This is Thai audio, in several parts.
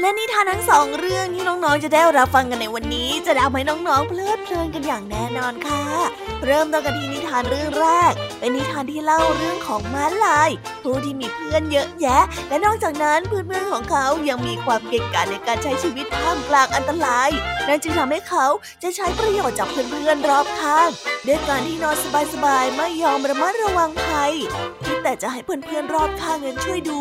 และนิทานทั้งสองเรื่องที่น้องๆ จะได้รับฟังกันในวันนี้ จะทำให้น้องๆ เพลิดเพลินกันอย่างแน่นอนค่ะ เริ่มต้นกันที่นิทานเรื่องแรก เป็นนิทานที่เล่าเรื่องของม้าลาย ผู้ที่มีเพื่อนเยอะแยะ และนอกจากนั้นเพื่อนๆ ของเขายังมีความเก่งกาจในการใช้ชีวิตท่ามกลางอันตรายนั่นจึงทำให้เขาจะใช้ประโยชน์จากเพื่อนๆ รอบข้าง ด้วยการที่นอนสบายๆ ไม่ยอมระมัดระวังภัย แต่จะให้เพื่อนๆรอบข้างนั้นช่วยดู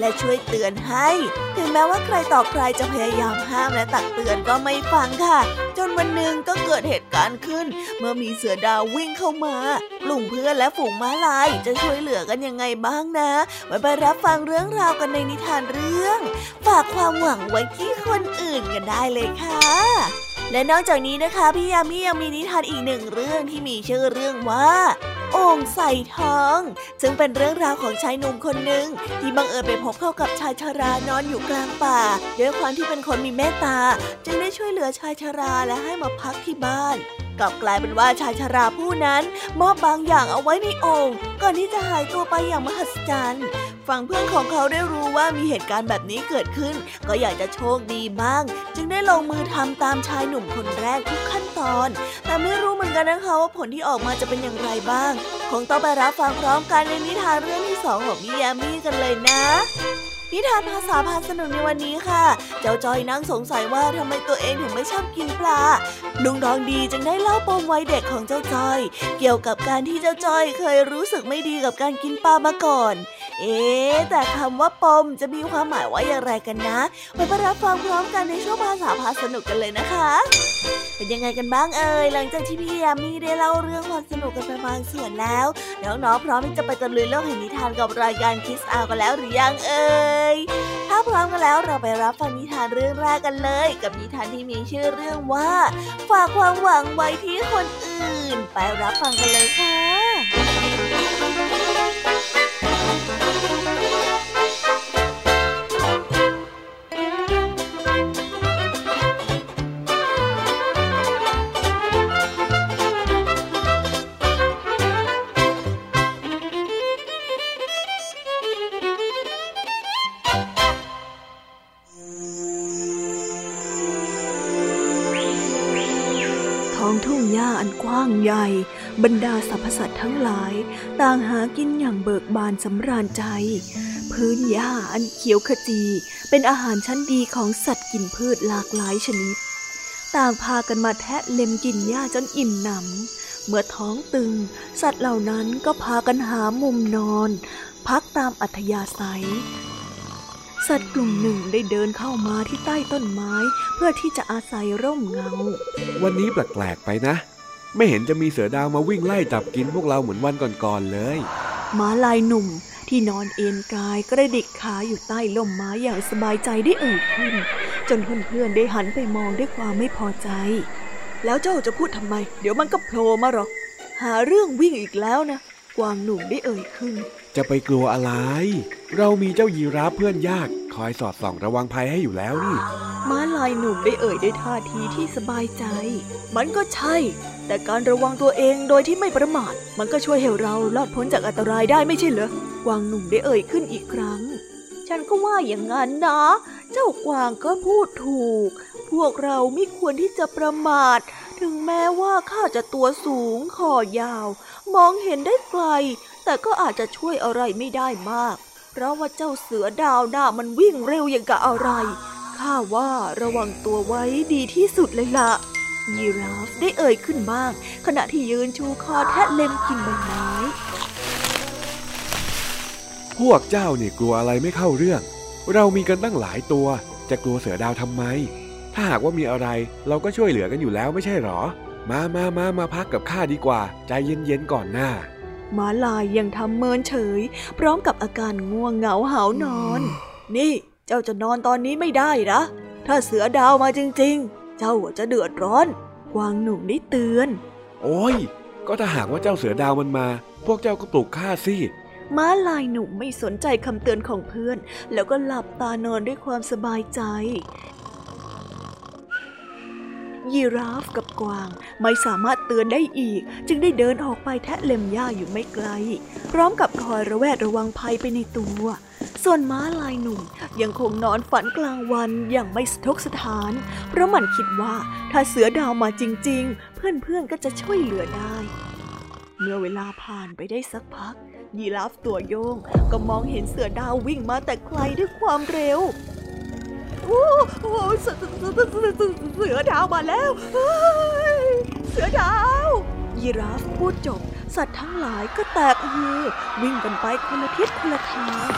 และช่วยเตือนให้ ถึงแม้ว่าใครต่อใครจะพยายามห้ามและตักเตือนก็ไม่ฟังค่ะ จนวันหนึ่งก็เกิดเหตุการณ์ขึ้น เมื่อมีเสือดาววิ่งเข้ามากลุ่มเพื่อนและฝูงม้าลายจะช่วยเหลือกันยังไงบ้างนะไว้ไปรับฟังเรื่องราวกันในนิทานเรื่อง ฝากความหวังไว้ที่คนอื่นกันได้เลยค่ะ และนอกจากนี้นะคะพี่ยามียังมีนิทานอีกหนึ่งเรื่องที่มีชื่อเรื่องว่าโอ่งใส่ทองซึ่งเป็นเรื่องราวของชายหนุ่มคนหนึ่งที่บังเอิญไปพบเข้ากับชายชารานอนอยู่กลางป่า ด้วยความที่เป็นคนมีเมตตา จึงได้ช่วยเหลือชายชาราและให้มาพักที่บ้านกลับกลายเป็นว่าชายชาราผู้นั้น มอบบางอย่างเอาไว้ในโอ่งก่อนที่จะหายตัวไปอย่างมหัศจรรย์ ฝั่งเพื่อนของเขาได้รู้ว่ามีเหตุการณ์แบบนี้เกิดขึ้น ก็อยากจะโชคดีบ้าง จึงได้ลงมือทำตามชายหนุ่มคนแรกทุกขั้นตอน แต่ไม่รู้เหมือนกันนะคะว่าผลที่ออกมาจะเป็นอย่างไรบ้าง คงต้องไปรับฟังพร้อมกันในนิทานเรื่องที่สองของพี่ยามีกันเลยนะนิทานภาษาพาสนุกในวันนี้ค่ะ เจ้าจอยนั่งสงสัยว่าทำไมตัวเองถึงไม่ชอบกินปลา ลุงทองดีจึงได้เล่าปมวัยเด็กของเจ้าจอย เกี่ยวกับการที่เจ้าจอยเคยรู้สึกไม่ดีกับการกินปลามาก่อน เอ๊แต่คำว่าปมจะมีความหมายว่าอย่างไรกันนะไปไปรับฟังพร้อมกันในช่วงภาษาพาสนุกกันเลยนะคะ เป็นยังไงกันบ้างเอ่ยหลังจากที่พี่ยามีได้เล่าเรื่องความสนุกกันไปบางส่วนแล้วน้องๆพร้อมที่จะไปตะลุยโลกแห่งนิทานกับรายการคิสอากันแล้วหรือยังเอ่ยถ้าพร้อมกันแล้วเราไปรับฟังนิทานเรื่องแรกกันเลย กับนิทานที่มีชื่อเรื่องว่า ฝากความหวังไว้ที่คนอื่น ไปรับฟังกันเลยค่ะ บรรดาสรรพสัตว์ทั้งหลาย ต่างหากินอย่างเบิกบานสำราญใจ พื้นหญ้าอันเขียวขจี เป็นอาหารชั้นดีของสัตว์กินพืชหลากหลายชนิด ต่างพากันมาแทะเล็มกินหญ้าจนอิ่มหนำเมื่อท้องตึง สัตว์เหล่านั้นก็พากันหามุมนอน พักตามอัธยาศัยสัตว์กลุ่มหนึ่งได้เดินเข้ามาที่ใต้ต้นไม้ เพื่อที่จะอาศัยร่มเงา วันนี้แปลกๆไปนะ ไม่เห็นจะมีเสือดาวมาวิ่งไล่จับกินพวกเราเหมือนวันก่อนๆเลยม้าลายหนุ่มที่นอนเอนกายกระดิกขาอยู่ใต้ล่มไม้อย่างสบายใจได้เอ่ยขึ้น จนเพื่อนๆได้หันไปมองด้วยความไม่พอใจ แล้วเจ้าจะพูดทำไม เดี๋ยวมันก็โผล่มาหรอก หาเรื่องวิ่งอีกแล้วนะกวางหนุ่มได้เอ่ยขึ้น จะไปกลัวอะไร เรามีเจ้ายีราฟเพื่อนยาก คอยสอดส่องระวังภัยให้อยู่แล้วนี่ม้าลายหนุ่มได้เอ่ยด้วยท่าทีที่สบายใจ มันก็ใช่ แต่การระวังตัวเองโดยที่ไม่ประมาท มันก็ช่วยให้เรารอดพ้นจากอันตรายได้ไม่ใช่เหรอกวางหนุ่มได้เอ่ยขึ้นอีกครั้ง ฉันก็ว่าอย่างนั้นนะ เจ้ากวางก็พูดถูก พวกเราไม่ควรที่จะประมาท ถึงแม้ว่าข้าจะตัวสูงคอยาว มองเห็นได้ไกล แต่ก็อาจจะช่วยอะไรไม่ได้มาก เพราะว่าเจ้าเสือดาวหน้ามันวิ่งเร็วอย่างกับอะไร ข้าว่าระวังตัวไว้ดีที่สุดเลยล่ะ ยีราฟได้เอ่ยขึ้นบ้าง ขณะที่ยืนชูคอแทะเล็มกินใบไม้ พวกเจ้าเนี่ยกลัวอะไรไม่เข้าเรื่อง เรามีกันตั้งหลายตัว จะกลัวเสือดาวทำไม ถ้าหากว่ามีอะไรเราก็ช่วยเหลือกันอยู่แล้วไม่ใช่หรอ มามามามาพักกับข้าดีกว่า ใจเย็นๆก่อนหน้าหมาลายยังทำเมินเฉย พร้อมกับอาการง่วงเหงาหาวนอน นี่ เจ้าจะนอนตอนนี้ไม่ได้นะ ถ้าเสือดาวมาจริง ๆ เจ้าจะเดือดร้อน กวางหนุ่มได้เตือน โอ้ย ก็ถ้าหากว่าเจ้าเสือดาวมันมา พวกเจ้าก็ปลุกข้าสิม้าลายหนุ่มไม่สนใจคำเตือนของเพื่อน แล้วก็หลับตานอนด้วยความสบายใจ ยีราฟกับกวางไม่สามารถเตือนได้อีก จึงได้เดินออกไปแทะเล็มหญ้าอยู่ไม่ไกล พร้อมกับคอยระแวดระวังภัยไปในตัว ส่วนม้าลายหนุ่มยังคงนอนฝันกลางวันอย่างไม่สะทกสถาน เพราะมันคิดว่าถ้าเสือดาวมาจริง ๆ เพื่อนๆก็จะช่วยเหลือได้ เมื่อเวลาผ่านไปได้สักพัก ยีราฟตัวโยงก็มองเห็นเสือดาววิ่งมาแต่ไกลด้วยความเร็วโอ้โหเสือดาวมาแล้วเฮ้ยเสือดาว ยีราฟพูดจบ สัตว์ทั้งหลายก็แตกฮือวิ่งกันไปคนละทิศคนละทาง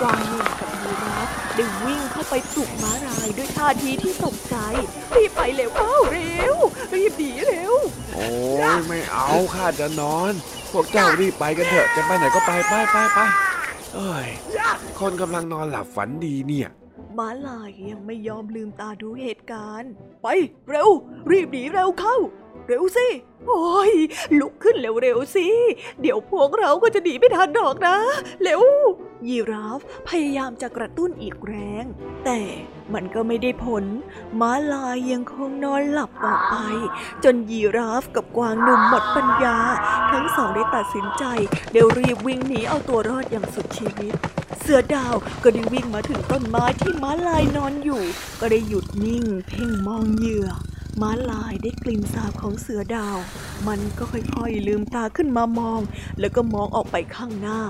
กวางหนุ่มกับยีราฟได้วิ่งเข้าไปปลุกม้าลายด้วยท่าทีที่ตกใจ รีบไปเร็วเข้าเร็ว รีบหนีเร็ว โอ้ยไม่เอาข้าจะนอน พวกเจ้ารีบไปกันเถอะ จะไปไหนก็ไปไปไปไปเอ้ย คนกำลังนอนหลับฝันดีเนี่ยม้าลายยังไม่ยอมลืมตาดูเหตุการณ์ ไปเร็ว รีบหนีเร็วเข้า เร็วสิ โอ้ยลุกขึ้นเร็วๆสิ เดี๋ยวพวกเราก็จะหนีไม่ทันดอกนะ เร็ว ยีราฟพยายามจะกระตุ้นอีกแรง แต่มันก็ไม่ได้ผล ม้าลายยังคงนอนหลับต่อไป จนยีราฟกับกวางหนุ่มหมดปัญญา ทั้งสองได้ตัดสินใจเดี๋ยวรีบวิ่งหนีเอาตัวรอดอย่างสุดชีวิต เสือดาวก็ได้วิ่งมาถึงต้นไม้ที่ม้าลายนอนอยู่ ก็ได้หยุดนิ่ง เพ่งมองเหยื่อม้าลายได้กลิ่นสาบของเสือดาว มันก็ค่อยๆลืมตาขึ้นมามอง แล้วก็มองออกไปข้างหน้า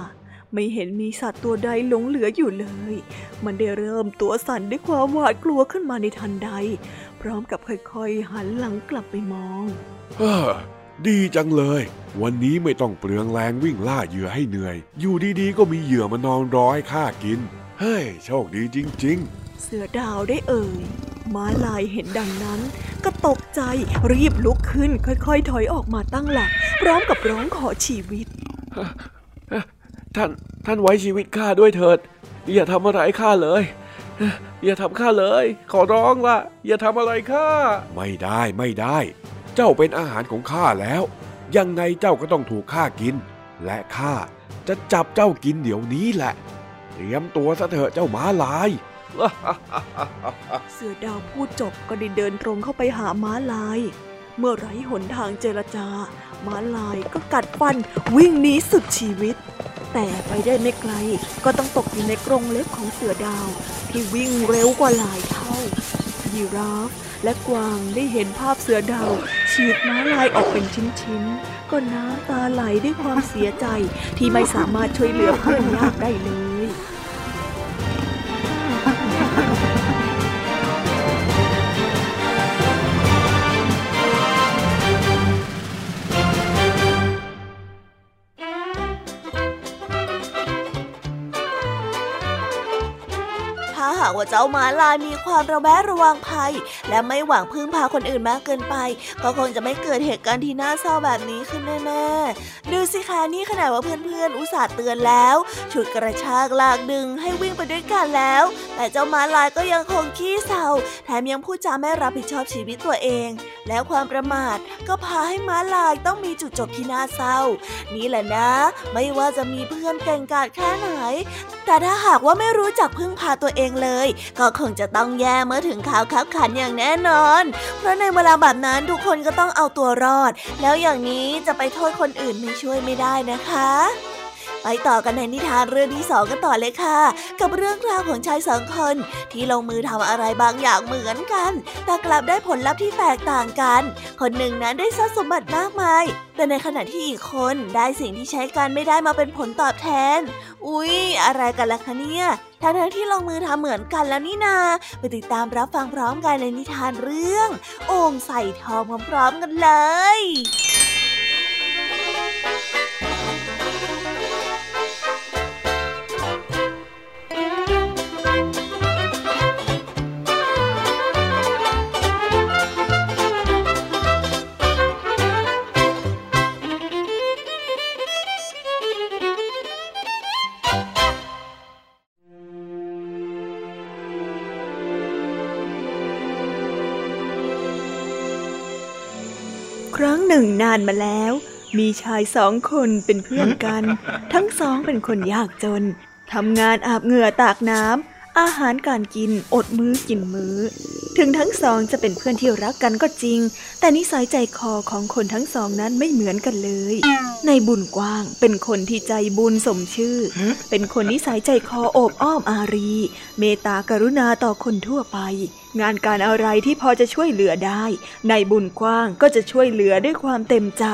ไม่เห็นมีสัตว์ตัวใดหลงเหลืออยู่เลย มันได้เริ่มตัวสั่นด้วยความหวาดกลัวขึ้นมาในทันใด พร้อมกับค่อยๆหันหลังกลับไปมองเออดีจังเลย วันนี้ไม่ต้องเปลืองแรงวิ่งล่าเหยื่อให้เหนื่อย อยู่ดีๆ ก็มีเหยื่อมานอนรอให้ข้ากิน เฮ้ย โชคดีจริงเสือดาวได้เอ่ยม้าลายเห็นดังนั้น ก็ตกใจรีบลุกขึ้น ค่อยๆ ถอยออกมาตั้งหลัก พร้อมกับร้องขอชีวิตๆ ท่านท่านไว้ชีวิตข้าด้วยเถิด อย่าทำอะไรข้าเลย อย่าทำข้าเลย ขอร้องละอย่าทำอะไรข้าไม่ได้ไม่ได้ เจ้าเป็นอาหารของข้าแล้ว ยังไงเจ้าก็ต้องถูกข้ากิน และข้าจะจับเจ้ากินเดี๋ยวนี้แหละ เตรียมตัวซะเถอะเจ้าหมาลาย เสือดาวพูดจบก็ได้เดินตรงเข้าไปหาม้าลาย เมื่อไร้หนทางเจรจา ม้าลายก็กัดฟันวิ่งหนีสุดชีวิต แต่ไปได้ไม่ไกล ก็ต้องตกอยู่ในกรงเล็บของเสือดาว ที่วิ่งเร็วกว่าหลายเท่ายีราฟและกวางได้เห็นภาพเสือดาวฉีกม้าลายออกเป็นชิ้นๆ ก็น้ำตาไหลด้วยความเสียใจที่ไม่สามารถช่วยเหลือเพื่อนยากได้เลย ว่าเจ้าหมาลายมีความระแวดระวังภัย และไม่หวังพึ่งพาคนอื่นมากเกินไป ก็คงจะไม่เกิดเหตุการณ์ที่น่าเศร้าแบบนี้ขึ้นแน่ๆดูสิคะนี่ขนาดว่าเพื่อนๆอุตส่าห์เตือนแล้วฉุดกระชากลากดึงให้วิ่งไปด้วยกันแล้ว แต่เจ้าหมาลายก็ยังคงขี้เศร้าแถมยังพูดจาไม่รับผิดชอบชีวิตตัวเอง แล้วความประมาทก็พาให้ม้าลายต้องมีจุดจบที่น่าเศร้า นี่แหละนะ ไม่ว่าจะมีเพื่อนเก่งกาจแค่ไหน แต่ถ้าหากว่าไม่รู้จักพึ่งพาตัวเองเลยก็คงจะต้องแย่เมื่อถึงข่าวคับขันอย่างแน่นอน เพราะในเวลาแบบนั้นทุกคนก็ต้องเอาตัวรอด แล้วอย่างนี้จะไปโทษคนอื่นไม่ช่วยไม่ได้นะคะ ไปต่อกันในนิทานเรื่องที่สองกันต่อเลยค่ะ กับเรื่องราวของชายสองคน ที่ลงมือทำอะไรบางอย่างเหมือนกัน แต่กลับได้ผลลัพธ์ที่แตกต่างกัน คนหนึ่งนั้นได้ทรัพย์สมบัติมากมาย แต่ในขณะที่อีกคนได้สิ่งที่ใช้การไม่ได้มาเป็นผลตอบแทน อุ๊ย อะไรกันล่ะคะเนี่ยทั้งทั้งที่ลงมือทำเหมือนกันแล้วนี่นา ไปติดตามรับฟังพร้อมกันในนิทานเรื่อง โอ่งใส่ทองพร้อมๆกันเลย นึ่งนานมาแล้ว มีชายสองคนเป็นเพื่อนกัน ทั้งสองเป็นคนยากจนทำงานอาบเหงื่อตากน้ำอาหารการกินอดมื้อกินมื้อ ถึงทั้งสองจะเป็นเพื่อนที่รักกันก็จริง แต่นิสัยใจคอของคนทั้งสองนั้นไม่เหมือนกันเลย ในบุญกว้างเป็นคนที่ใจบุญสมชื่อ เป็นคนนิสัยใจคอโอบอ้อมอารี เมตตากรุณาต่อคนทั่วไป งานการอะไรที่พอจะช่วยเหลือได้ ในบุญกว้างก็จะช่วยเหลือด้วยความเต็มใจ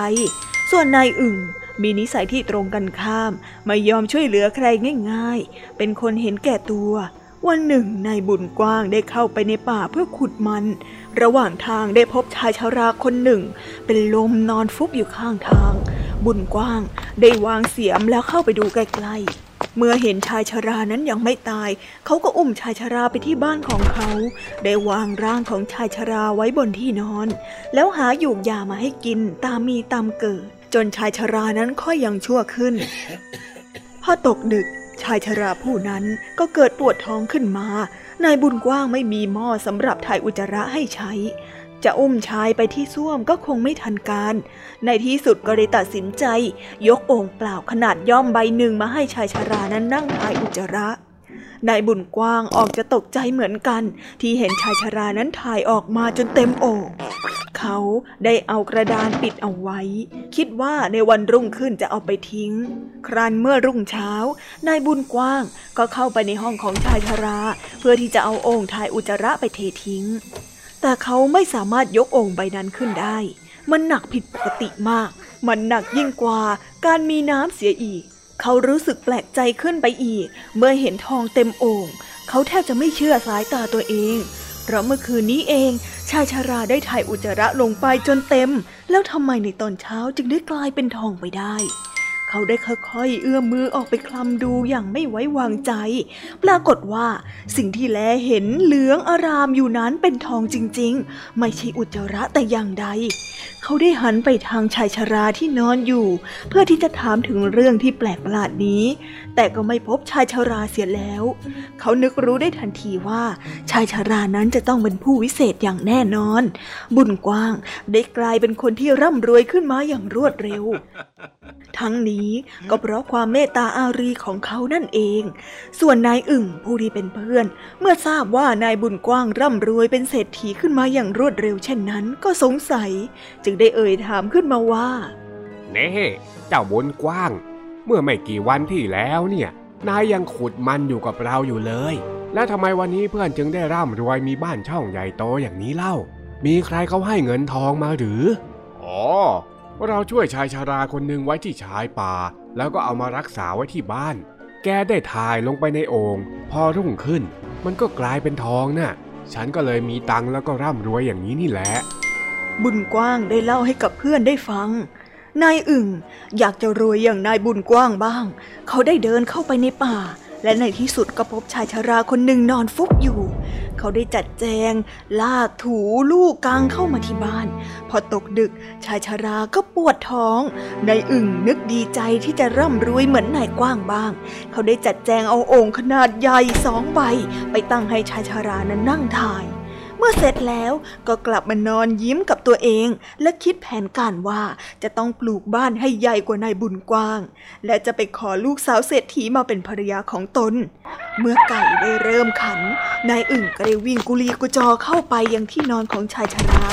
ส่วนนายอึ่งมีนิสัยที่ตรงกันข้าม ไม่ยอมช่วยเหลือใครง่าย ๆ เป็นคนเห็นแก่ตัว วันหนึ่งนายบุญกว้างได้เข้าไปในป่าเพื่อขุดมัน ระหว่างทางได้พบชายชาราคนหนึ่ง เป็นลมนอนฟุบอยู่ข้างทาง บุญกว้างได้วางเสียมแล้วเข้าไปดูใกล้ๆเมื่อเห็นชายชารานั้นยังไม่ตาย เขาก็อุ้มชายชาราไปที่บ้านของเขา ได้วางร่างของชายชาราไว้บนที่นอน แล้วหาหยูกยามาให้กินตามมีตามเกิด จนชายชารานั้นค่อยยังชั่วขึ้น พอตกดึก ชายชราผู้นั้นก็เกิดปวดท้องขึ้นมา นายบุญกว้างไม่มีหม้อสำหรับถ่ายอุจจาระให้ใช้ จะอุ้มชายไปที่ส้วมก็คงไม่ทันการ ในที่สุดก็ได้ตัดสินใจ ยกโอ่งเปล่าขนาดย่อมใบหนึ่งมาให้ชายชรานั้นนั่งถ่ายอุจจาระนายบุญกว้างออกจะตกใจเหมือนกัน ที่เห็นชายชรานั้นถ่ายออกมาจนเต็มโอ่ง เขาได้เอากระดานปิดเอาไว้ คิดว่าในวันรุ่งขึ้นจะเอาไปทิ้ง ครั้นเมื่อรุ่งเช้านายบุญกว้างก็เข้าไปในห้องของชายชรา เพื่อที่จะเอาโอ่งถ่ายอุจจาระไปเททิ้ง แต่เขาไม่สามารถยกโอ่งใบนั้นขึ้นได้ มันหนักผิดปกติมาก มันหนักยิ่งกว่าการมีน้ำเสียอีก เขารู้สึกแปลกใจขึ้นไปอีก เมื่อเห็นทองเต็มโอ่งเขาแทบจะไม่เชื่อสายตาตัวเอง เพราะเมื่อคืนนี้เอง ชายชาราได้ถ่ายอุจจาระลงไปจนเต็ม แล้วทำไมในตอนเช้าจึงได้กลายเป็นทองไปได้ เขาได้ค่อยๆ เอื้อมมือออกไปคลำดูอย่างไม่ไว้วางใจ ปรากฏว่า สิ่งที่แลเห็นเหลืองอารามอยู่นั้นเป็นทองจริงๆ ไม่ใช่อุจจาระแต่อย่างใด เขาได้หันไปทางชายชราที่นอนอยู่ เพื่อที่จะถามถึงเรื่องที่แปลกประหลาดนี้ แต่ก็ไม่พบชายชราเสียแล้ว เขานึกรู้ได้ทันทีว่า ชายชรานั้นจะต้องเป็นผู้วิเศษอย่างแน่นอน บุญกว้างได้กลายเป็นคนที่ร่ำรวยขึ้นมาอย่างรวดเร็ว ทั้งนี้ก็เพราะความเมตตาอารีของเขานั่นเอง ส่วนนายอึ่งผู้ที่เป็นเพื่อน เมื่อทราบว่านายบุญกว้างร่ำรวยเป็นเศรษฐีขึ้นมาอย่างรวดเร็วเช่นนั้นก็สงสัย จึงได้เอ่ยถามขึ้นมาว่า เน่เจ้าบุญกว้าง เมื่อไม่กี่วันที่แล้วเนี่ย นายยังขุดมันอยู่กับเราอยู่เลย แล้วทำไมวันนี้เพื่อนจึงได้ร่ำรวยมีบ้านช่องใหญ่โตอย่างนี้เล่า มีใครเขาให้เงินทองมาหรือ อ๋อ เราช่วยชายชาราคนหนึ่งไว้ที่ชายป่า แล้วก็เอามารักษาไว้ที่บ้าน แกได้ถ่ายลงไปในโอ่งพอรุ่งขึ้น มันก็กลายเป็นทองนะ่ะ ฉันก็เลยมีตังแล้วก็ร่ำรวยอย่างนี้นี่แหละ บุญกว้างได้เล่าให้กับเพื่อนได้ฟัง นายอึ่งอยากจะรวยอย่างนายบุญกว้างบ้าง เขาได้เดินเข้าไปในป่า และในที่สุดก็พบชายชาราคนหนึ่งนอนฟุบอยู่ เขาได้จัดแจง ลากถูลูกกางเข้ามาที่บ้าน พอตกดึกชายชาราก็ปวดท้องนายอึ่งนึกดีใจที่จะร่ำรวยเหมือนนายกว้างบ้าง เขาได้จัดแจงเอาโอ่งขนาดใหญ่สองใบ ไปตั้งให้ชายชารานั้นนั่งทาย เมื่อเสร็จแล้วก็กลับมานอนยิ้มกับตัวเอง และคิดแผนการว่าจะต้องปลูกบ้านให้ใหญ่กว่านายบุญกว้าง และจะไปขอลูกสาวเศรษฐีมาเป็นภรรยาของตน เมื่อไก่ได้เริ่มขัน นายอึ่งก็ได้วิ่งกุลีกุจอเข้าไปยังที่นอนของชายชรา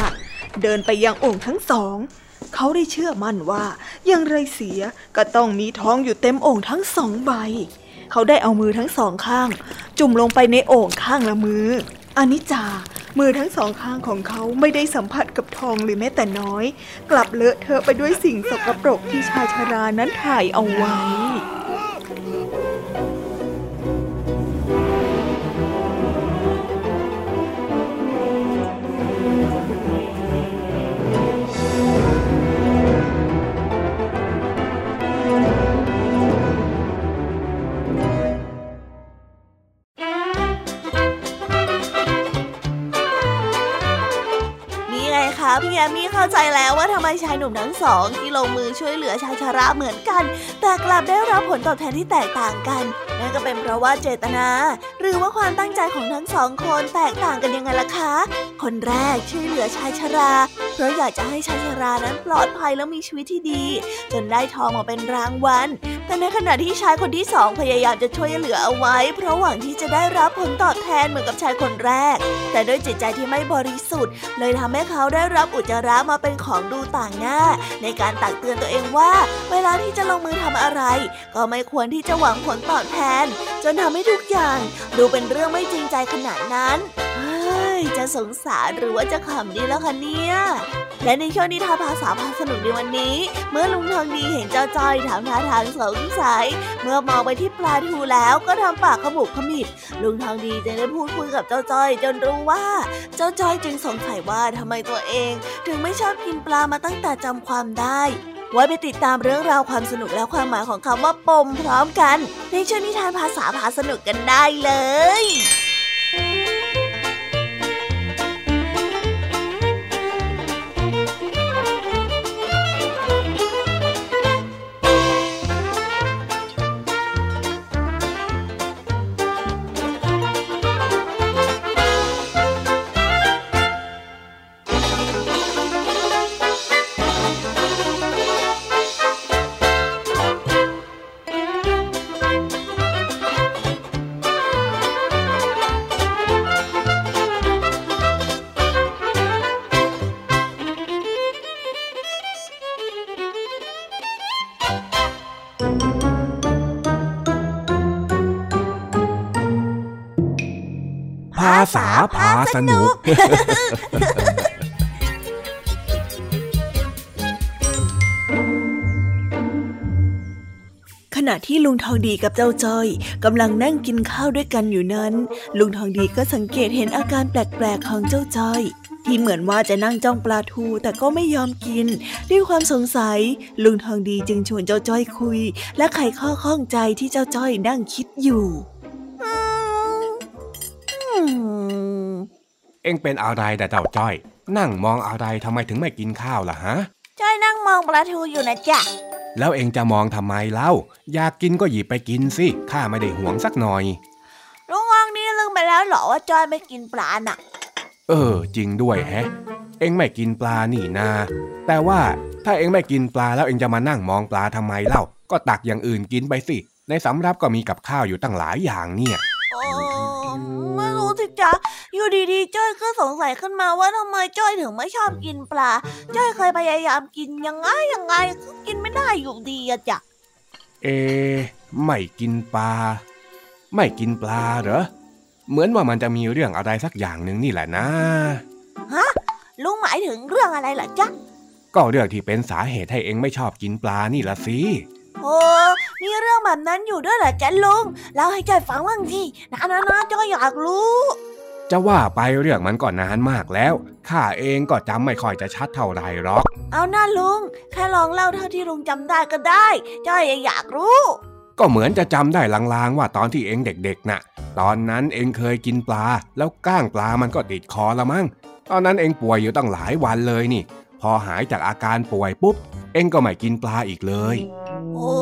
เดินไปยังโอ่งทั้งสองเขาได้เชื่อมั่นว่ายังไรเสียก็ต้องมีท้องอยู่เต็มโอ่งทั้งสองใบ เขาได้เอามือทั้งสองข้าง จุ่มลงไปในโอ่งข้างละมืออนิจจา มือทั้งสองข้างของเขาไม่ได้สัมผัสกับทองเลยแม้แต่น้อย กลับเลอะเทอะไปด้วยสิ่งสกปรกที่ชายชารานั้นถ่ายเอาไว้ พี่แอมมี่เข้าใจแล้วว่าทำไมชายหนุ่มทั้งสองที่ลงมือช่วยเหลือชายชาระเหมือนกัน แต่กลับได้รับผลตอบแทนที่แตกต่างกันนั่นก็เป็นเพราะว่าเจตนา หรือว่าความตั้งใจของทั้งสองคนแตกต่างกันยังไงล่ะคะ คนแรกช่วยเหลือชายชรา เพราะอยากจะให้ชายชรานั้นปลอดภัยแล้วมีชีวิตที่ดี จนได้ทองมาเป็นรางวัลแต่ในขณะที่ชายคนที่สองพยายามจะช่วยเหลือเอาไว้ เพราะหวังที่จะได้รับผลตอบ นเหมือนกับชายคนแรก แต่ด้วยจิตใจที่ไม่บริสุทธิ์ เลยทำให้เขาได้รับอุจจาระมาเป็นของดูต่างหน้า ในการตักเตือนตัวเองว่า เวลาที่จะลงมือทำอะไร ก็ไม่ควรที่จะหวังผลตอบแทน จนทำให้ทุกอย่าง ดูเป็นเรื่องไม่จริงใจขนาดนั้น จะสงสารหรือว่าจะขำดีแล้วคะเนี่ย และในช่วงนิทานภาษาพาสนุกในวันนี้ เมื่อลุงทองดีเห็นเจ้าจ้อยถามท่าทางสงสัย เมื่อมองไปที่ปลาทูแล้วก็ทำปากขมุบขมิบลุงทองดีจึงได้พูดคุยกับเจ้าจ้อย จนรู้ว่า เจ้าจ้อยจึงสงสัยว่าทำไมตัวเอง ถึงไม่ชอบกินปลามาตั้งแต่จำความได้ไว้ไปติดตามเรื่องราวความสนุกและความหมายของคำว่าปมพร้อมกัน ในช่วงนิทานภาษาพาสนุกกันได้เลย ษาพาสนุก ขณะที่ลุงทองดีกับเจ้าจ้อยกำลังนั่งกินข้าวด้วยกันอยู่นั้น ลุงทองดีก็สังเกตเห็นอาการแปลกๆของเจ้าจ้อยที่เหมือนว่าจะนั่งจ้องปลาทูแต่ก็ไม่ยอมกิน ด้วยความสงสัย ลุงทองดีจึงชวนเจ้าจ้อยคุย และไขข้อข้องใจที่เจ้าจ้อยนั่งคิดอยู่ เอ็งเป็นอะไรแต่เจ้าจ้อย นั่งมองอะไรทำไมถึงไม่กินข้าวล่ะฮะ จ้อยนั่งมองปลาทูอยู่นะจ๊ะ แล้วเอ็งจะมองทำไมเล่า อยากกินก็หยิบไปกินสิข้าไม่ได้ห่วงสักหน่อยลุงวางนี่ลืมไปแล้วเหรอว่าจ้อยไม่กินปลาน่ะ เออ จริงด้วยแฮะ เอ็งไม่กินปลานี่นา แต่ว่าถ้าเอ็งไม่กินปลาแล้วเอ็งจะมานั่งมองปลาทำไมเล่า ก็ตักอย่างอื่นกินไปสิ ในสำรับก็มีกับข้าวอยู่ตั้งหลายอย่างเนี่ยโอ้ไม่รู้ สิจ๊ะอยู่ดีๆจ้อยก็สงสัยขึ้นมาว่าทำไมจ้อยถึงไม่ชอบกินปลา จ้อยเคยพยายามกินยังไงยังไงก็กินไม่ได้อยู่ดีอะจ๊ะเอ ไม่กินปลา ไม่กินปลาเหรอ เหมือนว่ามันจะมีเรื่องอะไรสักอย่างหนึ่งนี่แหละนะฮะลุงหมายถึงเรื่องอะไรเหรอจ๊ะก็เรื่องที่เป็นสาเหตุให้เอ็งไม่ชอบกินปลานี่ละสิโอ้ มีเรื่องแบบนั้นอยู่ด้วยเหรอจ๊ะลุงเล่าให้จ้อยฟังบ้างสินะนะนะจ้อยอยากรู้ จะว่าไปเรื่องมันก็นานมากแล้วข้าเองก็จำไม่ค่อยจะชัดเท่าไหร่หรอก เอาหน้าลุง แค่ลองเล่าเท่าที่ลุงจำได้ก็ได้จ้อยอยากรู้ ก็เหมือนจะจำได้ลางๆว่าตอนที่เองเด็กๆน่ะ ตอนนั้นเองเคยกินปลา แล้วก้างปลามันก็ติดคอละมั้งตอนนั้นเองป่วยอยู่ตั้งหลายวันเลยนี่ พอหายจากอาการป่วยปุ๊บ เองก็ไม่กินปลาอีกเลย โอ้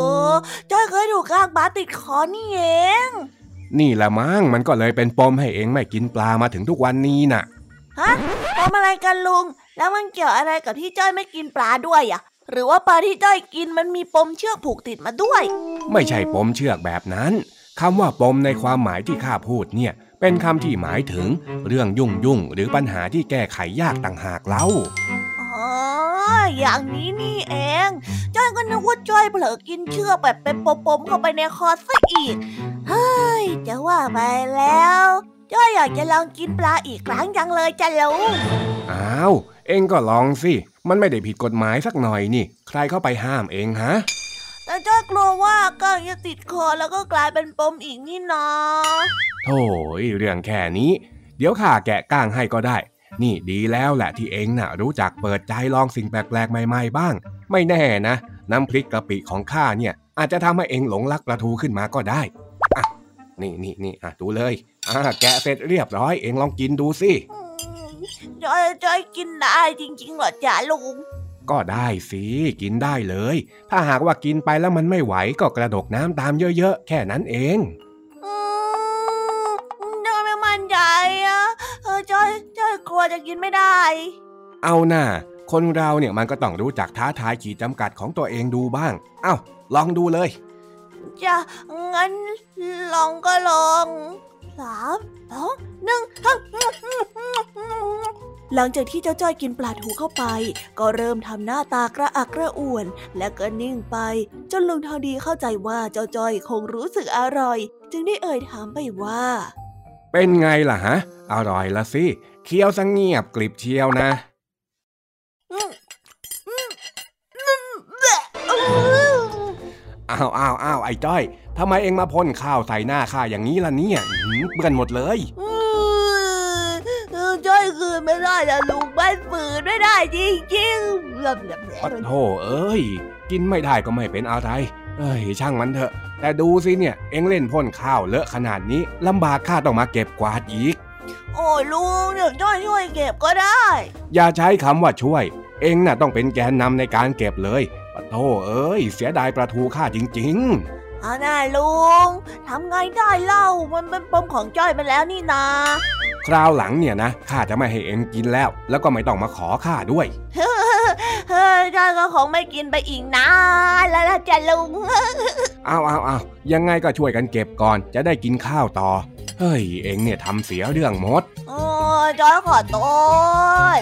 จ้อยเคยถูกกางบาติดคอนี่เอง นี่แหละมั้งมันก็เลยเป็นปมให้เองไม่กินปลามาถึงทุกวันนี้น่ะ ฮะทำอะไรกันลุง แล้วมันเกี่ยวอะไรกับที่จ้อยไม่กินปลาด้วยอะ หรือว่าปลาที่จ้อยกินมันมีปมเชือกผูกติดมาด้วย ไม่ใช่ปมเชือกแบบนั้นคำว่าปมในความหมายที่ข้าพูดเนี่ย เป็นคำที่หมายถึง เรื่องยุ่งยุ่งๆหรือปัญหาที่แก้ไขยากต่างหากเล่าอ๋อ อย่างนี้นี่เอง จ้อยก็นึกว่าจ้อยเผลอกินเชือกแบบเป็นปมๆเข้าไปในคอซะอีก เฮ้ย จะว่าไปแล้ว จ้อยอยากจะลองกินปลาอีกครั้งจังเลยจ้ะลุง อ้าว เองก็ลองสิ มันไม่ได้ผิดกฎหมายสักหน่อยนี่ ใครเข้าไปห้ามเองฮะแต่จ้อยกลัวว่าก้างจะติดคอแล้วก็กลายเป็นปมอีกนี่นาโธ่เรื่องแค่นี้ เดี๋ยวข้าแกะก้างให้ก็ได้ นี่ดีแล้วแหละที่เองน่ะรู้จักเปิดใจลองสิ่งแปลกๆ ใหม่ๆบ้าง ไม่แน่นะ น้ำพริกกะปิของข้าเนี่ย อาจจะทำให้เองหลงรักปลาทูขึ้นมาก็ได้อะนี่นี่นี่อะดูเลยอะแกะเสร็จเรียบร้อยเองลองกินดูสิจอยจอยกินได้จริงๆเหรอจ๊ะลุง ก็ได้สิกินได้เลย ถ้าหากว่ากินไปแล้วมันไม่ไหวก็กระดกน้ำตามเยอะๆ แค่นั้นเอง วจะกินไม่ได้ เอาหน่าคนเราเนี่ยมันก็ต้องรู้จักท้าทายขีดจำกัดของตัวเองดูบ้าง เอ้า ลองดูเลย จะงั้นลองก็ลองสามสองหนึ่งหลังจากที่เจ้าจ้อยกินปลาทูเข้าไป ก็เริ่มทำหน้าตากระอักกระอ่วน และก็นิ่งไป จนลุงทองดีเข้าใจว่าเจ้าจ้อยคงรู้สึกอร่อย จึงได้เอ่ยถามไปว่า เป็นไงล่ะฮะ อร่อยละสิ เคี้ยวสังเงียบกลิบเชียวนะ อ้าวอ้าวอ้าวไอ้จ้อยทำไมเองมาพ่นข้าวใส่หน้าข้าอย่างนี้ล่ะเนี่ยเปื้อนหมดเลยจ้อยคืนไม่ได้แล้วลุงไม่ฝืนไม่ได้จริงๆปัดโธ่เอ้ย กินไม่ได้ก็ไม่เป็นอะไร เอ้ย ช่างมันเถอะ แต่ดูสิเนี่ย เอ็งเล่นพ่นข้าวเลอะขนาดนี้ลำบากข้าต้องมาเก็บกวาดอีก โอ้ยลุงเดี๋ยวจ้อยช่วยเก็บก็ได้ อย่าใช้คำว่าช่วย เอ็งน่ะต้องเป็นแกนนำในการเก็บเลยปัดโธ่เอ้ยเสียดายปลาทูข้าจริง ๆเอาน่าลุงทำไงได้เล่ามันเป็นปมของจ้อยไปแล้วนี่นา คราวหลังเนี่ยนะข้าจะไม่ให้เอ็งกินแล้ว แล้วก็ไม่ต้องมาขอข้าด้วย เฮ้ยจ้อยก็คงไม่กินไปอีกนานแล้วล่ะจ้ะลุง เอาเอาเอายังไงก็ช่วยกันเก็บก่อน จะได้กินข้าวต่อ เฮ้ย เองเนี่ยทำเสียเรื่องหมด โอ้จ้อยขอโทษ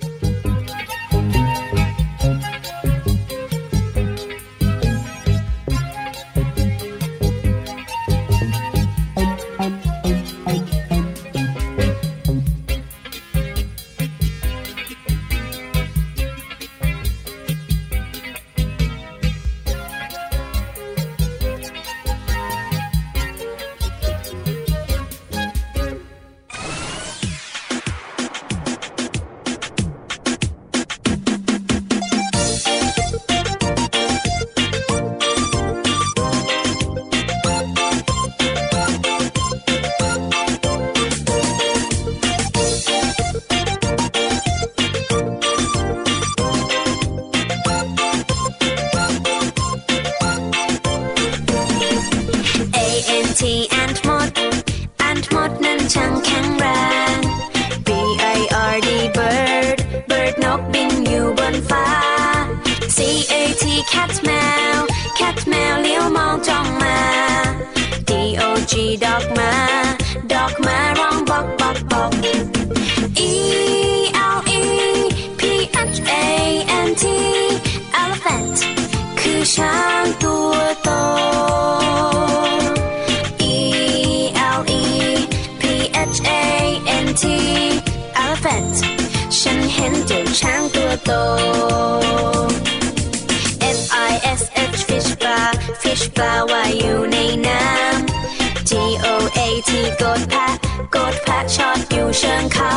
A T กดแพะโกดแพะชอดอยู่เชิงเขา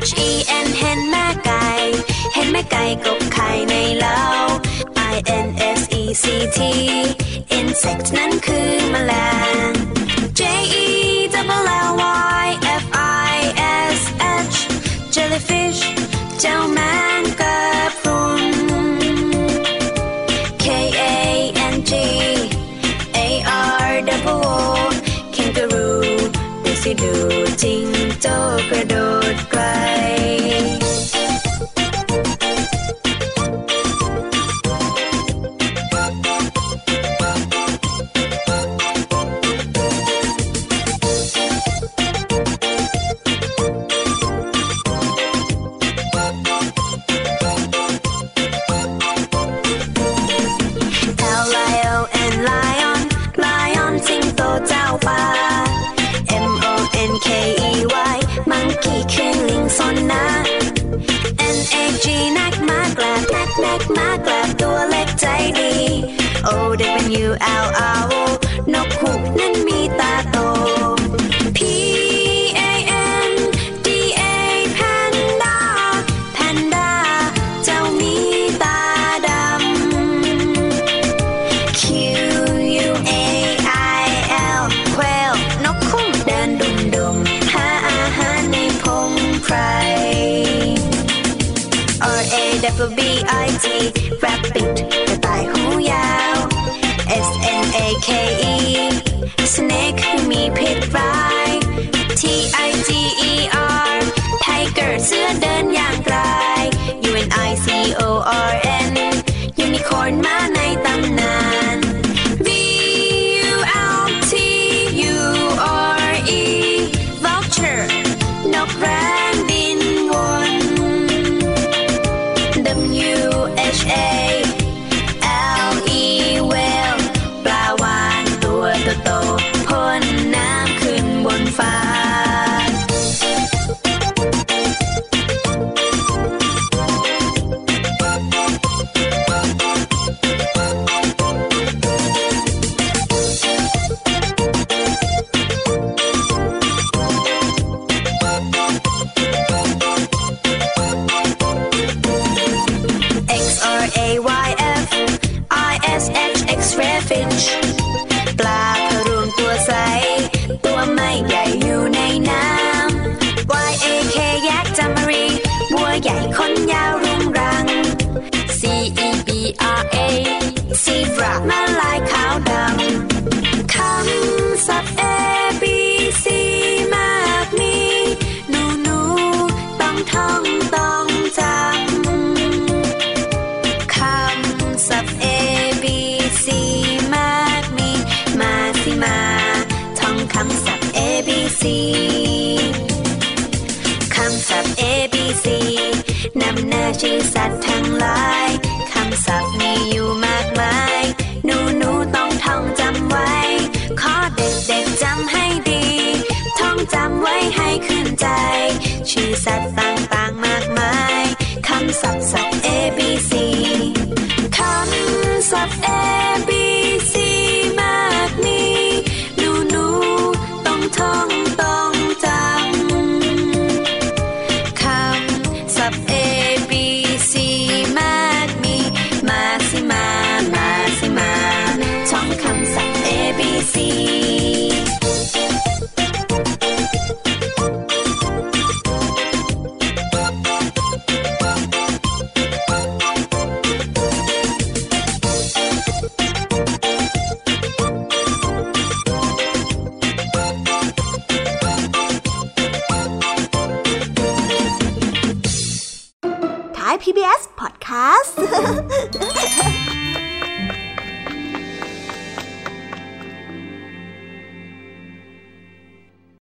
H E N เห็นแม่ไก่ เห็นแม่ไก่กบไข่ในเล้า I N S E C T insect นั้นคือแมลง J E double L Y F I S H jellyfish เจ้าแมงกะ ดูจริงโจ้กระโดดไกล ล็กมากแกลบตัวเล็กใจดี โอ้ได้เป็น U L R